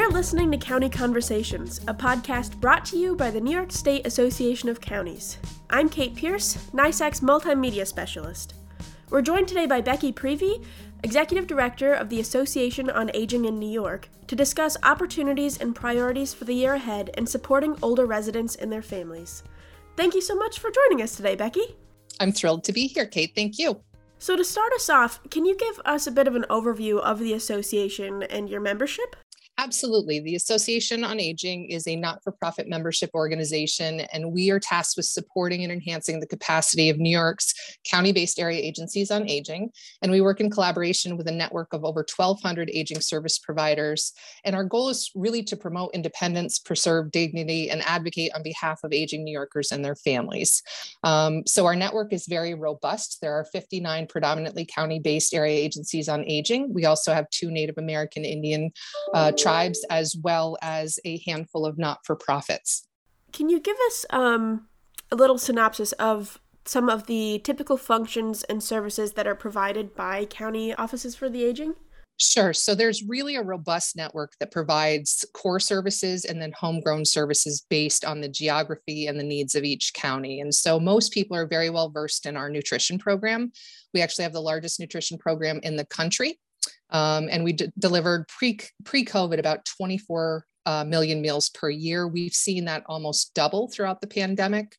You're listening to County Conversations, a podcast brought to you by the New York State Association of Counties. I'm Kate Pierce, NYSAC's multimedia specialist. We're joined today by Becky Preve, Executive Director of the Association on Aging in New York, to discuss opportunities and priorities for the year ahead in supporting older residents and their families. Thank you so much for joining us today, Becky. I'm thrilled to be here, Kate. Thank you. So, to start us off, can you give us a bit of an overview of the association and your membership? Absolutely. The Association on Aging is a not for profit membership organization, and we are tasked with supporting and enhancing the capacity of New York's county based area agencies on aging. And we work in collaboration with a network of over 1,200 aging service providers. And our goal is really to promote independence, preserve dignity, and advocate on behalf of aging New Yorkers and their families. Um, so our network is very robust. There are 59 predominantly county based area agencies on aging. We also have two Native American Indian uh, tribes as well as a handful of not for profits. Can you give us um, a little synopsis of some of the typical functions and services that are provided by county offices for the aging? Sure. So there's really a robust network that provides core services and then homegrown services based on the geography and the needs of each county. And so most people are very well versed in our nutrition program. We actually have the largest nutrition program in the country. Um, and we d- delivered pre pre COVID about 24 uh, million meals per year. We've seen that almost double throughout the pandemic.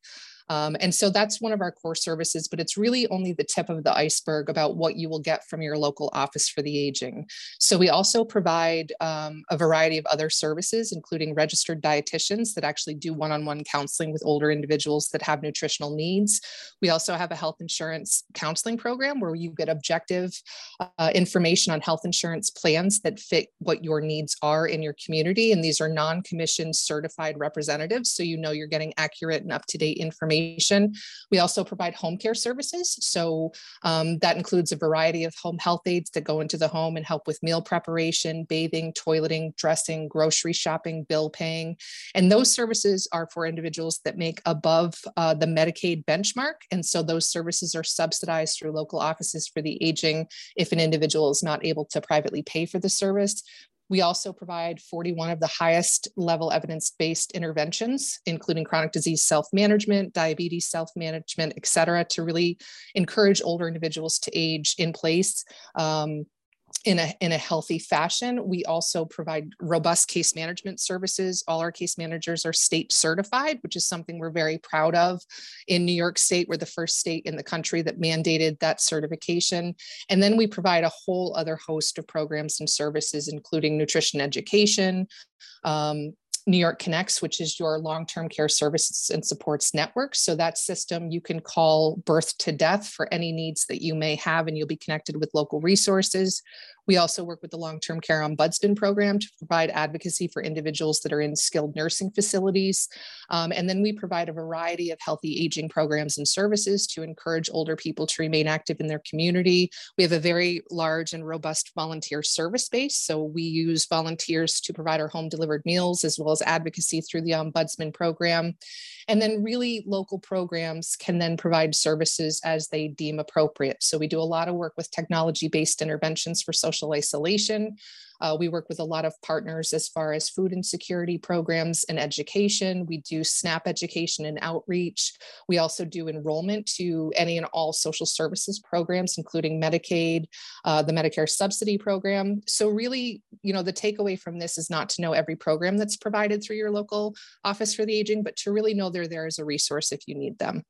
Um, and so that's one of our core services, but it's really only the tip of the iceberg about what you will get from your local office for the aging. So we also provide um, a variety of other services, including registered dietitians that actually do one on one counseling with older individuals that have nutritional needs. We also have a health insurance counseling program where you get objective uh, information on health insurance plans that fit what your needs are in your community. And these are non commissioned certified representatives. So you know you're getting accurate and up to date information information. We also provide home care services. So um, that includes a variety of home health aides that go into the home and help with meal preparation, bathing, toileting, dressing, grocery shopping, bill paying. And those services are for individuals that make above uh, the Medicaid benchmark. And so those services are subsidized through local offices for the aging if an individual is not able to privately pay for the service. We also provide 41 of the highest level evidence based interventions, including chronic disease self management, diabetes self management, et cetera, to really encourage older individuals to age in place. Um, in a in a healthy fashion. We also provide robust case management services. All our case managers are state certified, which is something we're very proud of. In New York State, we're the first state in the country that mandated that certification. And then we provide a whole other host of programs and services, including nutrition education, um, New York Connects, which is your long term care services and supports network. So, that system you can call birth to death for any needs that you may have, and you'll be connected with local resources. We also work with the long term care ombudsman program to provide advocacy for individuals that are in skilled nursing facilities. Um, and then we provide a variety of healthy aging programs and services to encourage older people to remain active in their community. We have a very large and robust volunteer service base. So we use volunteers to provide our home delivered meals as well as advocacy through the ombudsman program. And then really local programs can then provide services as they deem appropriate. So we do a lot of work with technology based interventions for social isolation. Uh, we work with a lot of partners as far as food insecurity programs and education. We do SNAP education and outreach. We also do enrollment to any and all social services programs, including Medicaid, uh, the Medicare subsidy program. So, really, you know, the takeaway from this is not to know every program that's provided through your local office for the aging, but to really know they're there as a resource if you need them.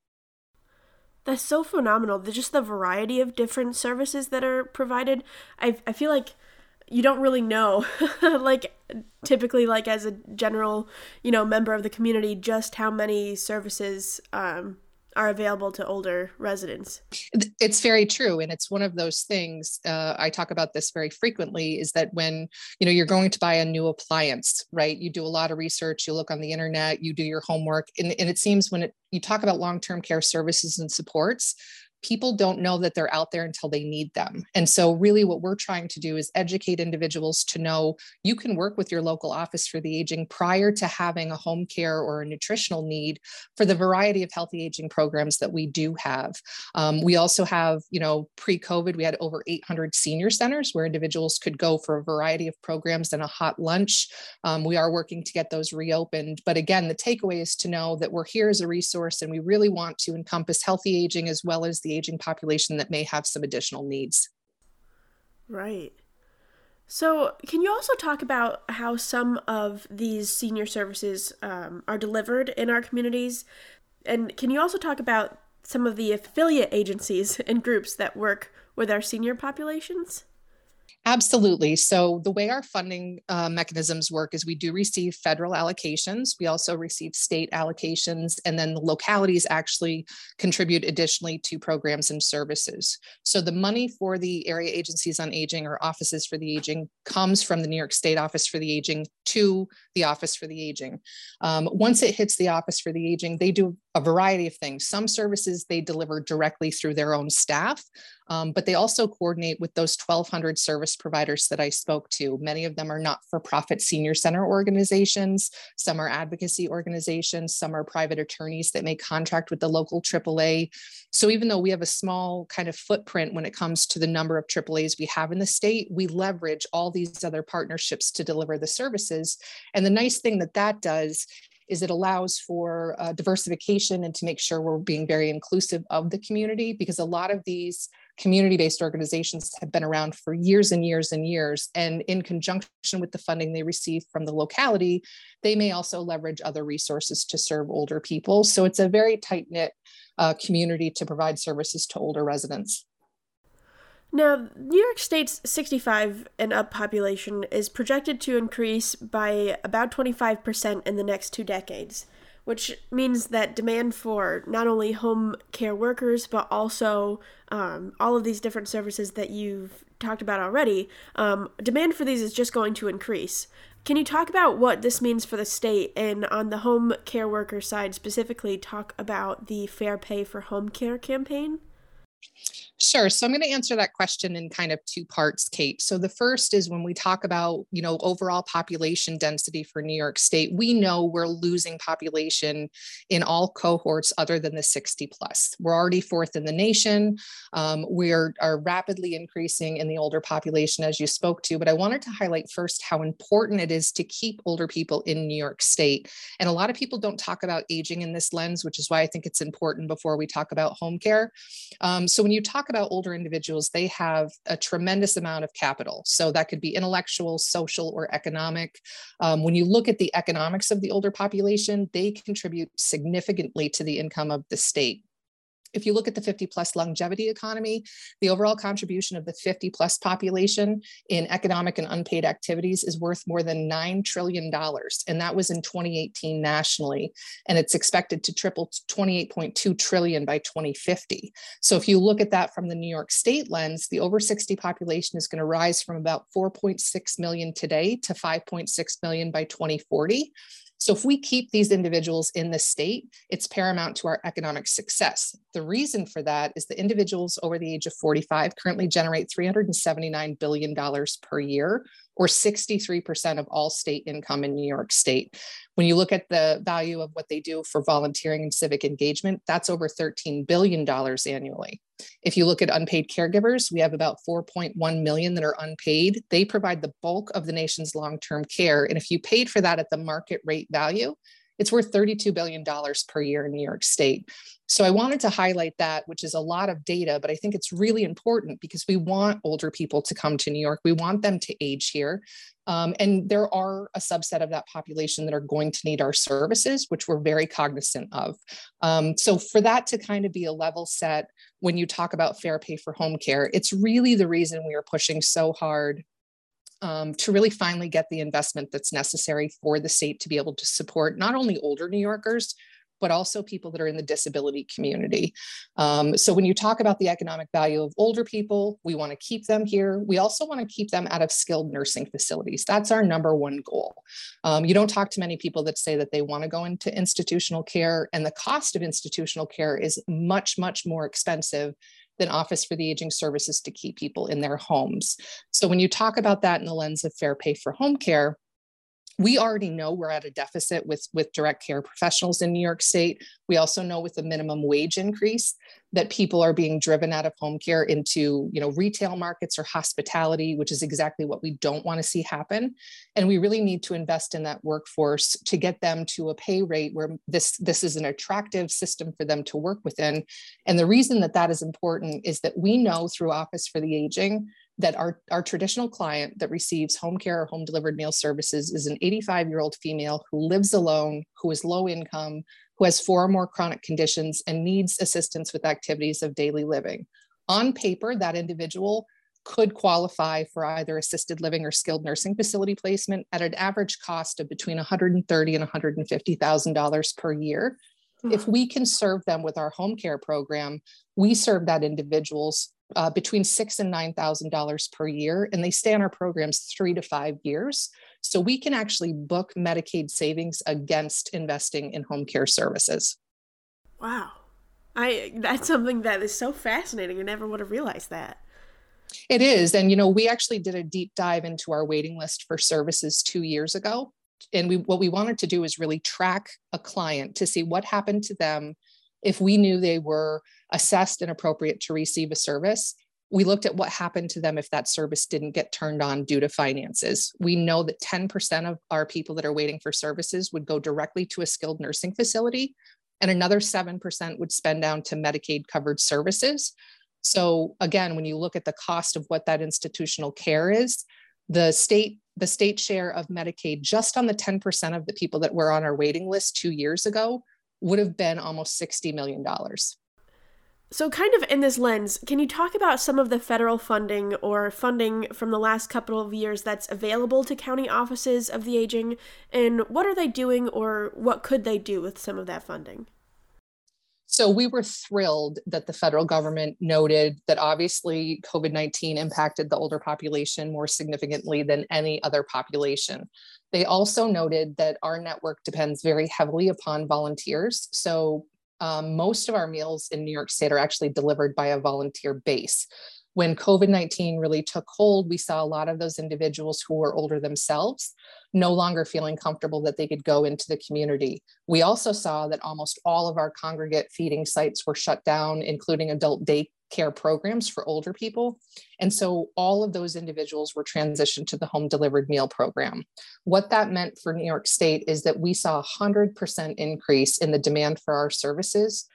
That's so phenomenal. Just the variety of different services that are provided. I, I feel like you don't really know like typically like as a general you know member of the community just how many services um, are available to older residents. It's very true and it's one of those things uh, i talk about this very frequently is that when you know you're going to buy a new appliance right? You do a lot of research you look on the internet you do your homework and, and it seems when it, you talk about long-term care services and supports people don't know that they're out there until they need them. And so, really, what we're trying to do is educate individuals to know you can work with your local office for the aging prior to having a home care or a nutritional need for the variety of healthy aging programs that we do have. Um, we also have, you know, pre COVID, we had over 800 senior centers where individuals could go for a variety of programs and a hot lunch. Um, we are working to get those reopened. But again, the takeaway is to know that we're here as a resource and we really want to encompass healthy aging as well as the aging population that may have some additional needs. Right. So, can you also talk about how some of these senior services um, are delivered in our communities? And can you also talk about some of the affiliate agencies and groups that work with our senior populations? Absolutely. So, the way our funding uh, mechanisms work is we do receive federal allocations. We also receive state allocations, and then the localities actually contribute additionally to programs and services. So, the money for the area agencies on aging or offices for the aging comes from the New York State Office for the Aging to the Office for the Aging. Um, once it hits the Office for the Aging, they do a variety of things. Some services they deliver directly through their own staff, um, but they also coordinate with those 1,200 service providers that I spoke to. Many of them are not for profit senior center organizations, some are advocacy organizations, some are private attorneys that may contract with the local AAA. So even though we have a small kind of footprint when it comes to the number of AAAs we have in the state, we leverage all these other partnerships to deliver the services. And the nice thing that that does is it allows for uh, diversification and to make sure we're being very inclusive of the community because a lot of these community-based organizations have been around for years and years and years and in conjunction with the funding they receive from the locality they may also leverage other resources to serve older people. So it's a very tight-knit uh, community to provide services to older residents now, New York State's 65 and up population is projected to increase by about 25% in the next two decades, which means that demand for not only home care workers, but also um, all of these different services that you've talked about already, um, demand for these is just going to increase. Can you talk about what this means for the state and on the home care worker side specifically, talk about the Fair Pay for Home Care campaign? Sure. So I'm going to answer that question in kind of two parts, Kate. So the first is when we talk about, you know, overall population density for New York State, we know we're losing population in all cohorts other than the 60 plus. We're already fourth in the nation. Um, we are, are rapidly increasing in the older population, as you spoke to. But I wanted to highlight first how important it is to keep older people in New York State. And a lot of people don't talk about aging in this lens, which is why I think it's important before we talk about home care. Um, so when you talk about older individuals, they have a tremendous amount of capital. So that could be intellectual, social, or economic. Um, when you look at the economics of the older population, they contribute significantly to the income of the state if you look at the 50 plus longevity economy, the overall contribution of the 50 plus population in economic and unpaid activities is worth more than $9 trillion. And that was in 2018 nationally. And it's expected to triple to 28.2 trillion by 2050. So if you look at that from the New York State lens, the over 60 population is going to rise from about 4.6 million today to 5.6 million by 2040. So if we keep these individuals in the state, it's paramount to our economic success. The reason for that is the individuals over the age of 45 currently generate $379 billion per year, or 63% of all state income in New York State. When you look at the value of what they do for volunteering and civic engagement, that's over $13 billion annually. If you look at unpaid caregivers, we have about 4.1 million that are unpaid. They provide the bulk of the nation's long term care. And if you paid for that at the market rate value, it's worth $32 billion per year in New York State. So I wanted to highlight that, which is a lot of data, but I think it's really important because we want older people to come to New York. We want them to age here. Um, and there are a subset of that population that are going to need our services, which we're very cognizant of. Um, so for that to kind of be a level set when you talk about fair pay for home care, it's really the reason we are pushing so hard um, to really finally get the investment that's necessary for the state to be able to support not only older New Yorkers, but also people that are in the disability community. Um, so when you talk about the economic value of older people, we want to keep them here. We also want to keep them out of skilled nursing facilities. That's our number one goal. Um, you don't talk to many people that say that they want to go into institutional care, and the cost of institutional care is much, much more expensive than Office for the Aging services to keep people in their homes. So when you talk about that in the lens of fair pay for home care, we already know we're at a deficit with, with direct care professionals in New York State. We also know with the minimum wage increase that people are being driven out of home care into you know retail markets or hospitality, which is exactly what we don't want to see happen. And we really need to invest in that workforce to get them to a pay rate where this, this is an attractive system for them to work within. And the reason that that is important is that we know through Office for the Aging that our, our traditional client that receives home care or home delivered meal services is an 85 year old female who lives alone, who is low income, who has four or more chronic conditions and needs assistance with activities of daily living. On paper, that individual could qualify for either assisted living or skilled nursing facility placement at an average cost of between 130 and 150 thousand dollars per year. If we can serve them with our home care program, we serve that individuals uh, between six and nine thousand dollars per year, and they stay on our programs three to five years. So we can actually book Medicaid savings against investing in home care services. Wow, I that's something that is so fascinating. I never would have realized that. It is, and you know, we actually did a deep dive into our waiting list for services two years ago, and we what we wanted to do is really track a client to see what happened to them if we knew they were assessed and appropriate to receive a service, we looked at what happened to them if that service didn't get turned on due to finances. We know that 10% of our people that are waiting for services would go directly to a skilled nursing facility, and another 7% would spend down to Medicaid covered services. So again, when you look at the cost of what that institutional care is, the state the state share of Medicaid just on the 10% of the people that were on our waiting list 2 years ago would have been almost $60 million. So, kind of in this lens, can you talk about some of the federal funding or funding from the last couple of years that's available to county offices of the aging, and what are they doing or what could they do with some of that funding? So, we were thrilled that the federal government noted that obviously COVID 19 impacted the older population more significantly than any other population. They also noted that our network depends very heavily upon volunteers. So um, most of our meals in New York State are actually delivered by a volunteer base. When COVID 19 really took hold, we saw a lot of those individuals who were older themselves no longer feeling comfortable that they could go into the community. We also saw that almost all of our congregate feeding sites were shut down, including adult day care programs for older people. And so all of those individuals were transitioned to the home delivered meal program. What that meant for New York State is that we saw a 100% increase in the demand for our services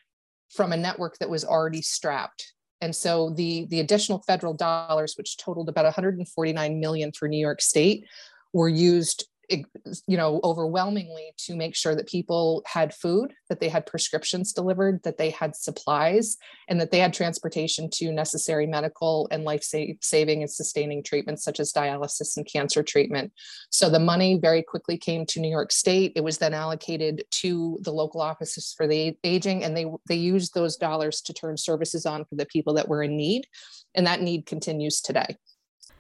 from a network that was already strapped. And so the, the additional federal dollars, which totaled about 149 million for New York State, were used you know overwhelmingly to make sure that people had food that they had prescriptions delivered that they had supplies and that they had transportation to necessary medical and life saving and sustaining treatments such as dialysis and cancer treatment. So the money very quickly came to new york state. It was then allocated to the local offices for the aging and they they used those dollars to turn services on for the people that were in need and that need continues today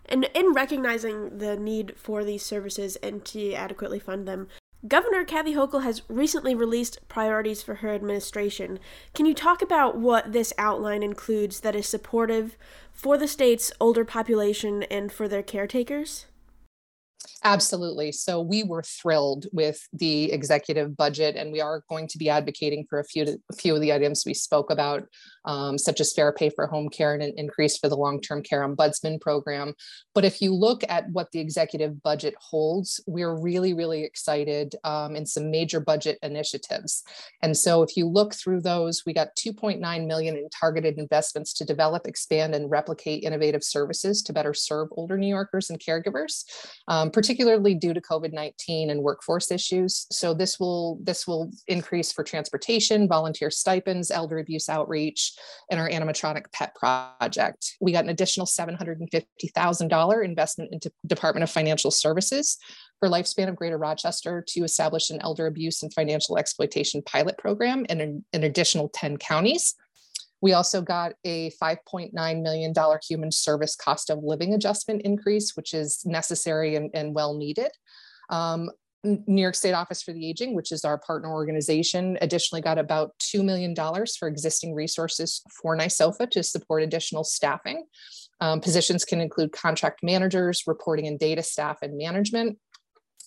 and in recognizing the need for these services and to adequately fund them, Governor Kathy Hochul has recently released priorities for her administration. Can you talk about what this outline includes that is supportive for the state's older population and for their caretakers? Absolutely. So we were thrilled with the executive budget, and we are going to be advocating for a few, a few of the items we spoke about, um, such as fair pay for home care and an increase for the long-term care ombudsman program. But if you look at what the executive budget holds, we're really, really excited um, in some major budget initiatives. And so if you look through those, we got 2.9 million in targeted investments to develop, expand, and replicate innovative services to better serve older New Yorkers and caregivers. Um, particularly due to COVID-19 and workforce issues. So this will this will increase for transportation, volunteer stipends, elder abuse outreach, and our animatronic pet project. We got an additional $750,000 investment into Department of Financial Services for Lifespan of Greater Rochester to establish an elder abuse and financial exploitation pilot program in an, additional 10 counties. We also got a $5.9 million human service cost of living adjustment increase, which is necessary and, and well needed. Um, New York State Office for the Aging, which is our partner organization, additionally got about $2 million for existing resources for NYSOFA to support additional staffing. Um, positions can include contract managers, reporting and data staff, and management.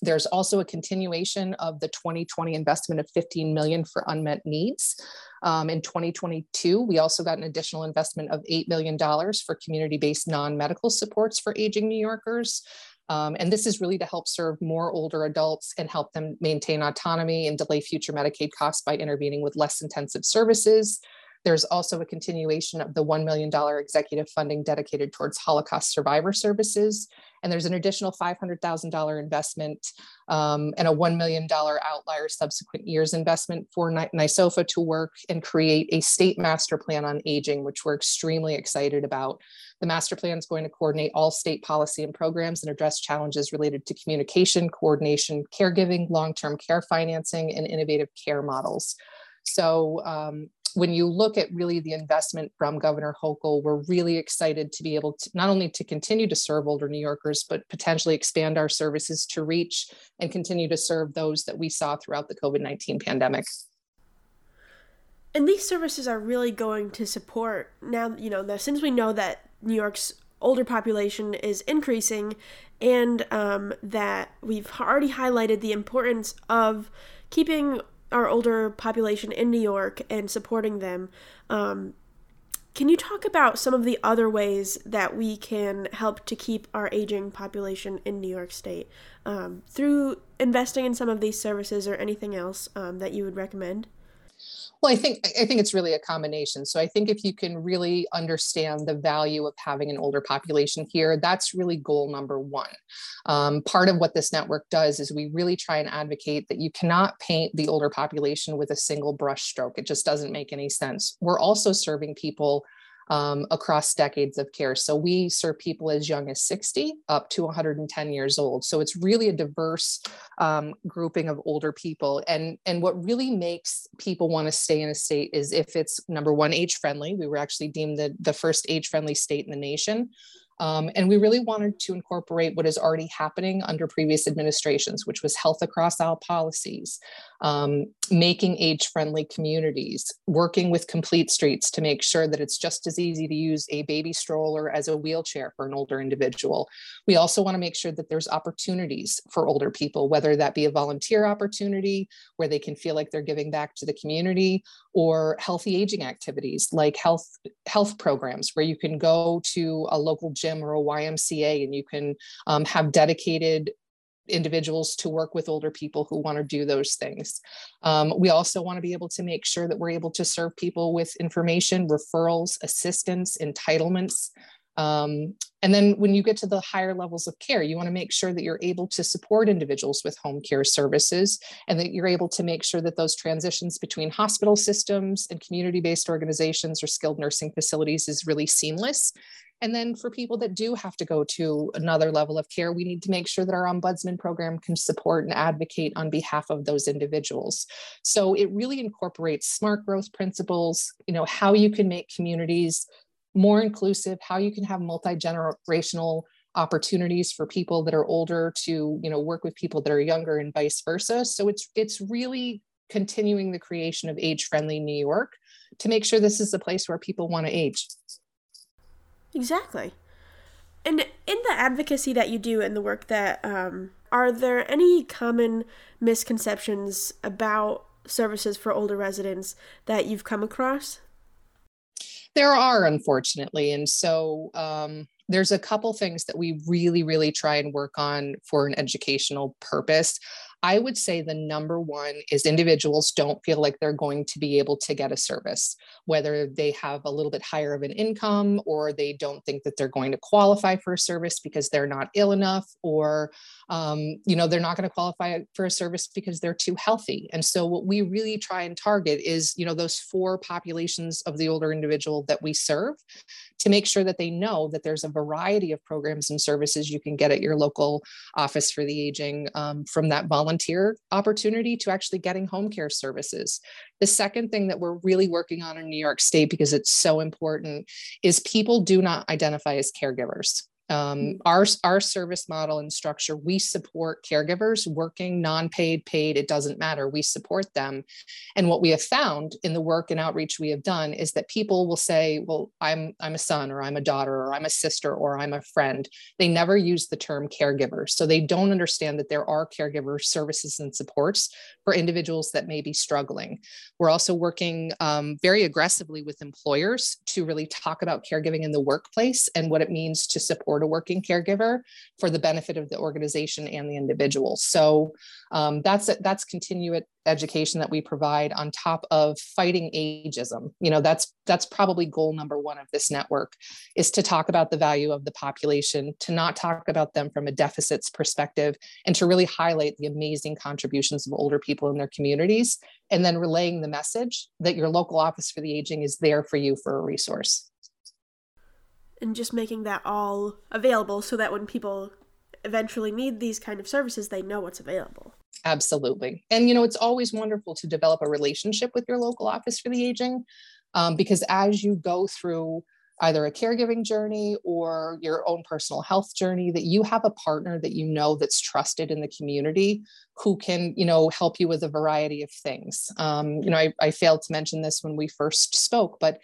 There's also a continuation of the 2020 investment of 15 million for unmet needs. Um, in 2022, we also got an additional investment of $8 million for community-based non-medical supports for aging New Yorkers. Um, and this is really to help serve more older adults and help them maintain autonomy and delay future Medicaid costs by intervening with less intensive services. There's also a continuation of the $1 million executive funding dedicated towards Holocaust survivor services. And there's an additional $500,000 investment um, and a $1 million outlier subsequent years investment for NYSOFA to work and create a state master plan on aging, which we're extremely excited about. The master plan is going to coordinate all state policy and programs and address challenges related to communication, coordination, caregiving, long-term care financing, and innovative care models. So um, when you look at really the investment from Governor Hochul, we're really excited to be able to not only to continue to serve older New Yorkers, but potentially expand our services to reach and continue to serve those that we saw throughout the COVID 19 pandemic. And these services are really going to support now, you know, since we know that New York's older population is increasing and um, that we've already highlighted the importance of keeping our older population in New York and supporting them. Um, can you talk about some of the other ways that we can help to keep our aging population in New York State um, through investing in some of these services or anything else um, that you would recommend? Well, I think I think it's really a combination. So I think if you can really understand the value of having an older population here, that's really goal number one. Um, part of what this network does is we really try and advocate that you cannot paint the older population with a single brush stroke. It just doesn't make any sense. We're also serving people um, across decades of care. So we serve people as young as 60 up to 110 years old. So it's really a diverse um, grouping of older people. And, and what really makes people want to stay in a state is if it's number one, age friendly. We were actually deemed the, the first age friendly state in the nation. Um, and we really wanted to incorporate what is already happening under previous administrations, which was health across all policies, um, making age friendly communities, working with Complete Streets to make sure that it's just as easy to use a baby stroller as a wheelchair for an older individual. We also want to make sure that there's opportunities for older people, whether that be a volunteer opportunity where they can feel like they're giving back to the community or healthy aging activities like health health programs where you can go to a local gym or a YMCA and you can um, have dedicated individuals to work with older people who want to do those things. Um, we also want to be able to make sure that we're able to serve people with information, referrals, assistance, entitlements. Um, and then when you get to the higher levels of care, you want to make sure that you're able to support individuals with home care services and that you're able to make sure that those transitions between hospital systems and community based organizations or skilled nursing facilities is really seamless and then for people that do have to go to another level of care, we need to make sure that our ombudsman program can support and advocate on behalf of those individuals. So it really incorporates smart growth principles, you know, how you can make communities more inclusive, how you can have multi-generational opportunities for people that are older to, you know, work with people that are younger and vice versa. So it's it's really continuing the creation of age-friendly New York to make sure this is the place where people want to age. Exactly. And in the advocacy that you do and the work that, um, are there any common misconceptions about services for older residents that you've come across? There are, unfortunately. And so um, there's a couple things that we really, really try and work on for an educational purpose. I would say the number one is individuals don't feel like they're going to be able to get a service, whether they have a little bit higher of an income or they don't think that they're going to qualify for a service because they're not ill enough or um, you know they're not going to qualify for a service because they're too healthy. And so what we really try and target is you know those four populations of the older individual that we serve to make sure that they know that there's a variety of programs and services you can get at your local office for the aging um, from that volunteer opportunity to actually getting home care services. The second thing that we're really working on in new york state because it's so important is people do not identify as caregivers um, mm. our, our service model and structure, we support caregivers working, non paid, paid, it doesn't matter. We support them. And what we have found in the work and outreach we have done is that people will say, Well, I'm, I'm a son, or I'm a daughter, or I'm a sister, or I'm a friend. They never use the term caregiver. So they don't understand that there are caregiver services and supports for individuals that may be struggling. We're also working um, very aggressively with employers to really talk about caregiving in the workplace and what it means to support support a working caregiver for the benefit of the organization and the individual. So um, that's that's continued education that we provide on top of fighting ageism. You know, that's that's probably goal number one of this network is to talk about the value of the population, to not talk about them from a deficits perspective, and to really highlight the amazing contributions of older people in their communities, and then relaying the message that your local office for the aging is there for you for a resource and just making that all available so that when people eventually need these kind of services, they know what's available. Absolutely. And, you know, it's always wonderful to develop a relationship with your local office for the aging um, because as you go through either a caregiving journey or your own personal health journey that you have a partner that you know that's trusted in the community who can you know help you with a variety of things um, you know I, I failed to mention this when we first spoke but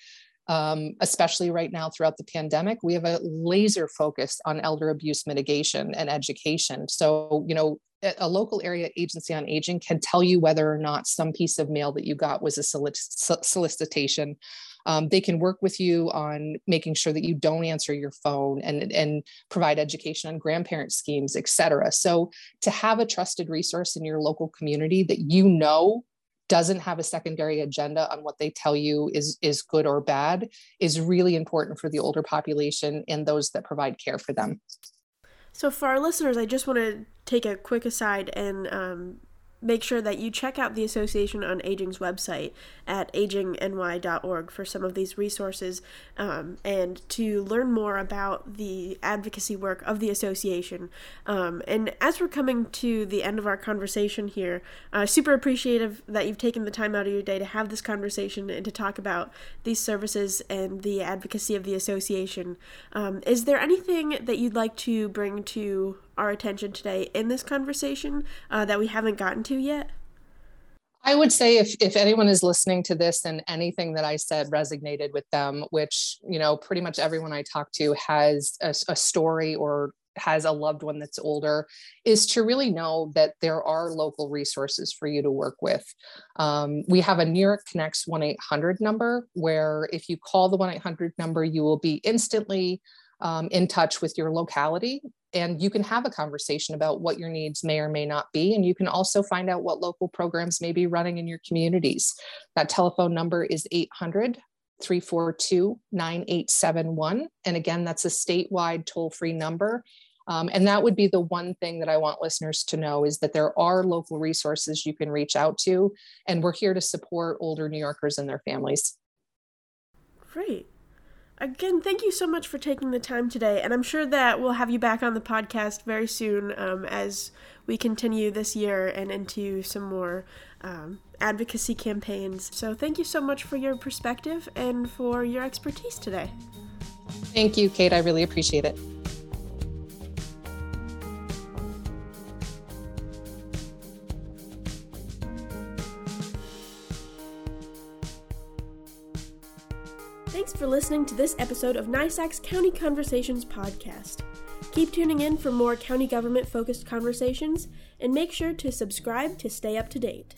um, especially right now throughout the pandemic, we have a laser focus on elder abuse mitigation and education. So, you know, a local area agency on aging can tell you whether or not some piece of mail that you got was a solicitation. Um, they can work with you on making sure that you don't answer your phone and, and provide education on grandparent schemes, et cetera. So to have a trusted resource in your local community that you know doesn't have a secondary agenda on what they tell you is is good or bad is really important for the older population and those that provide care for them. So for our listeners i just want to take a quick aside and um, make sure that you check out the Association on Aging's website at agingny.org for some of these resources um, and to learn more about the advocacy work of the association. Um, and as we're coming to the end of our conversation here, uh, super appreciative that you've taken the time out of your day to have this conversation and to talk about these services and the advocacy of the association. Um, is there anything that you'd like to bring to our attention today in this conversation uh, that we haven't gotten to yet? I would say if if anyone is listening to this and anything that I said resonated with them, which you know pretty much everyone I talk to has a, a story or has a loved one that's older is to really know that there are local resources for you to work with. Um, we have a New York Connects 1 800 number where if you call the 1 800 number, you will be instantly um, in touch with your locality and you can have a conversation about what your needs may or may not be and you can also find out what local programs may be running in your communities that telephone number is 800 342 9871 and again that's a statewide toll-free number um, and that would be the one thing that I want listeners to know is that there are local resources you can reach out to, and we're here to support older New Yorkers and their families. Great. Again, thank you so much for taking the time today, and I'm sure that we'll have you back on the podcast very soon um, as we continue this year and into some more um, advocacy campaigns. So, thank you so much for your perspective and for your expertise today. Thank you, Kate. I really appreciate it. Listening to this episode of NYSAC's County Conversations podcast. Keep tuning in for more county government focused conversations and make sure to subscribe to stay up to date.